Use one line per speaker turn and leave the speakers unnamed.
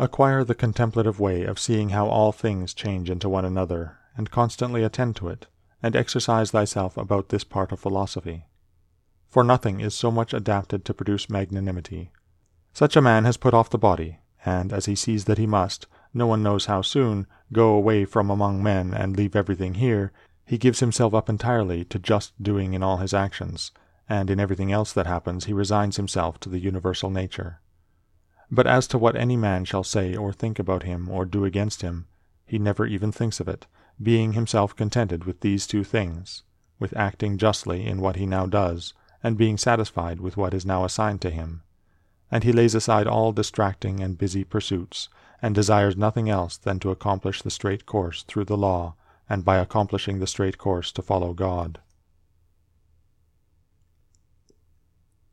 Acquire the contemplative way of seeing how all things change into one another, and constantly attend to it, and exercise thyself about this part of philosophy. For nothing is so much adapted to produce magnanimity. Such a man has put off the body, and as he sees that he must, no one knows how soon, go away from among men and leave everything here, he gives himself up entirely to just doing in all his actions, and in everything else that happens he resigns himself to the universal nature. But as to what any man shall say or think about him or do against him, he never even thinks of it, being himself contented with these two things, with acting justly in what he now does, and being satisfied with what is now assigned to him. And he lays aside all distracting and busy pursuits, and desires nothing else than to accomplish the straight course through the law, and by accomplishing the straight course to follow God.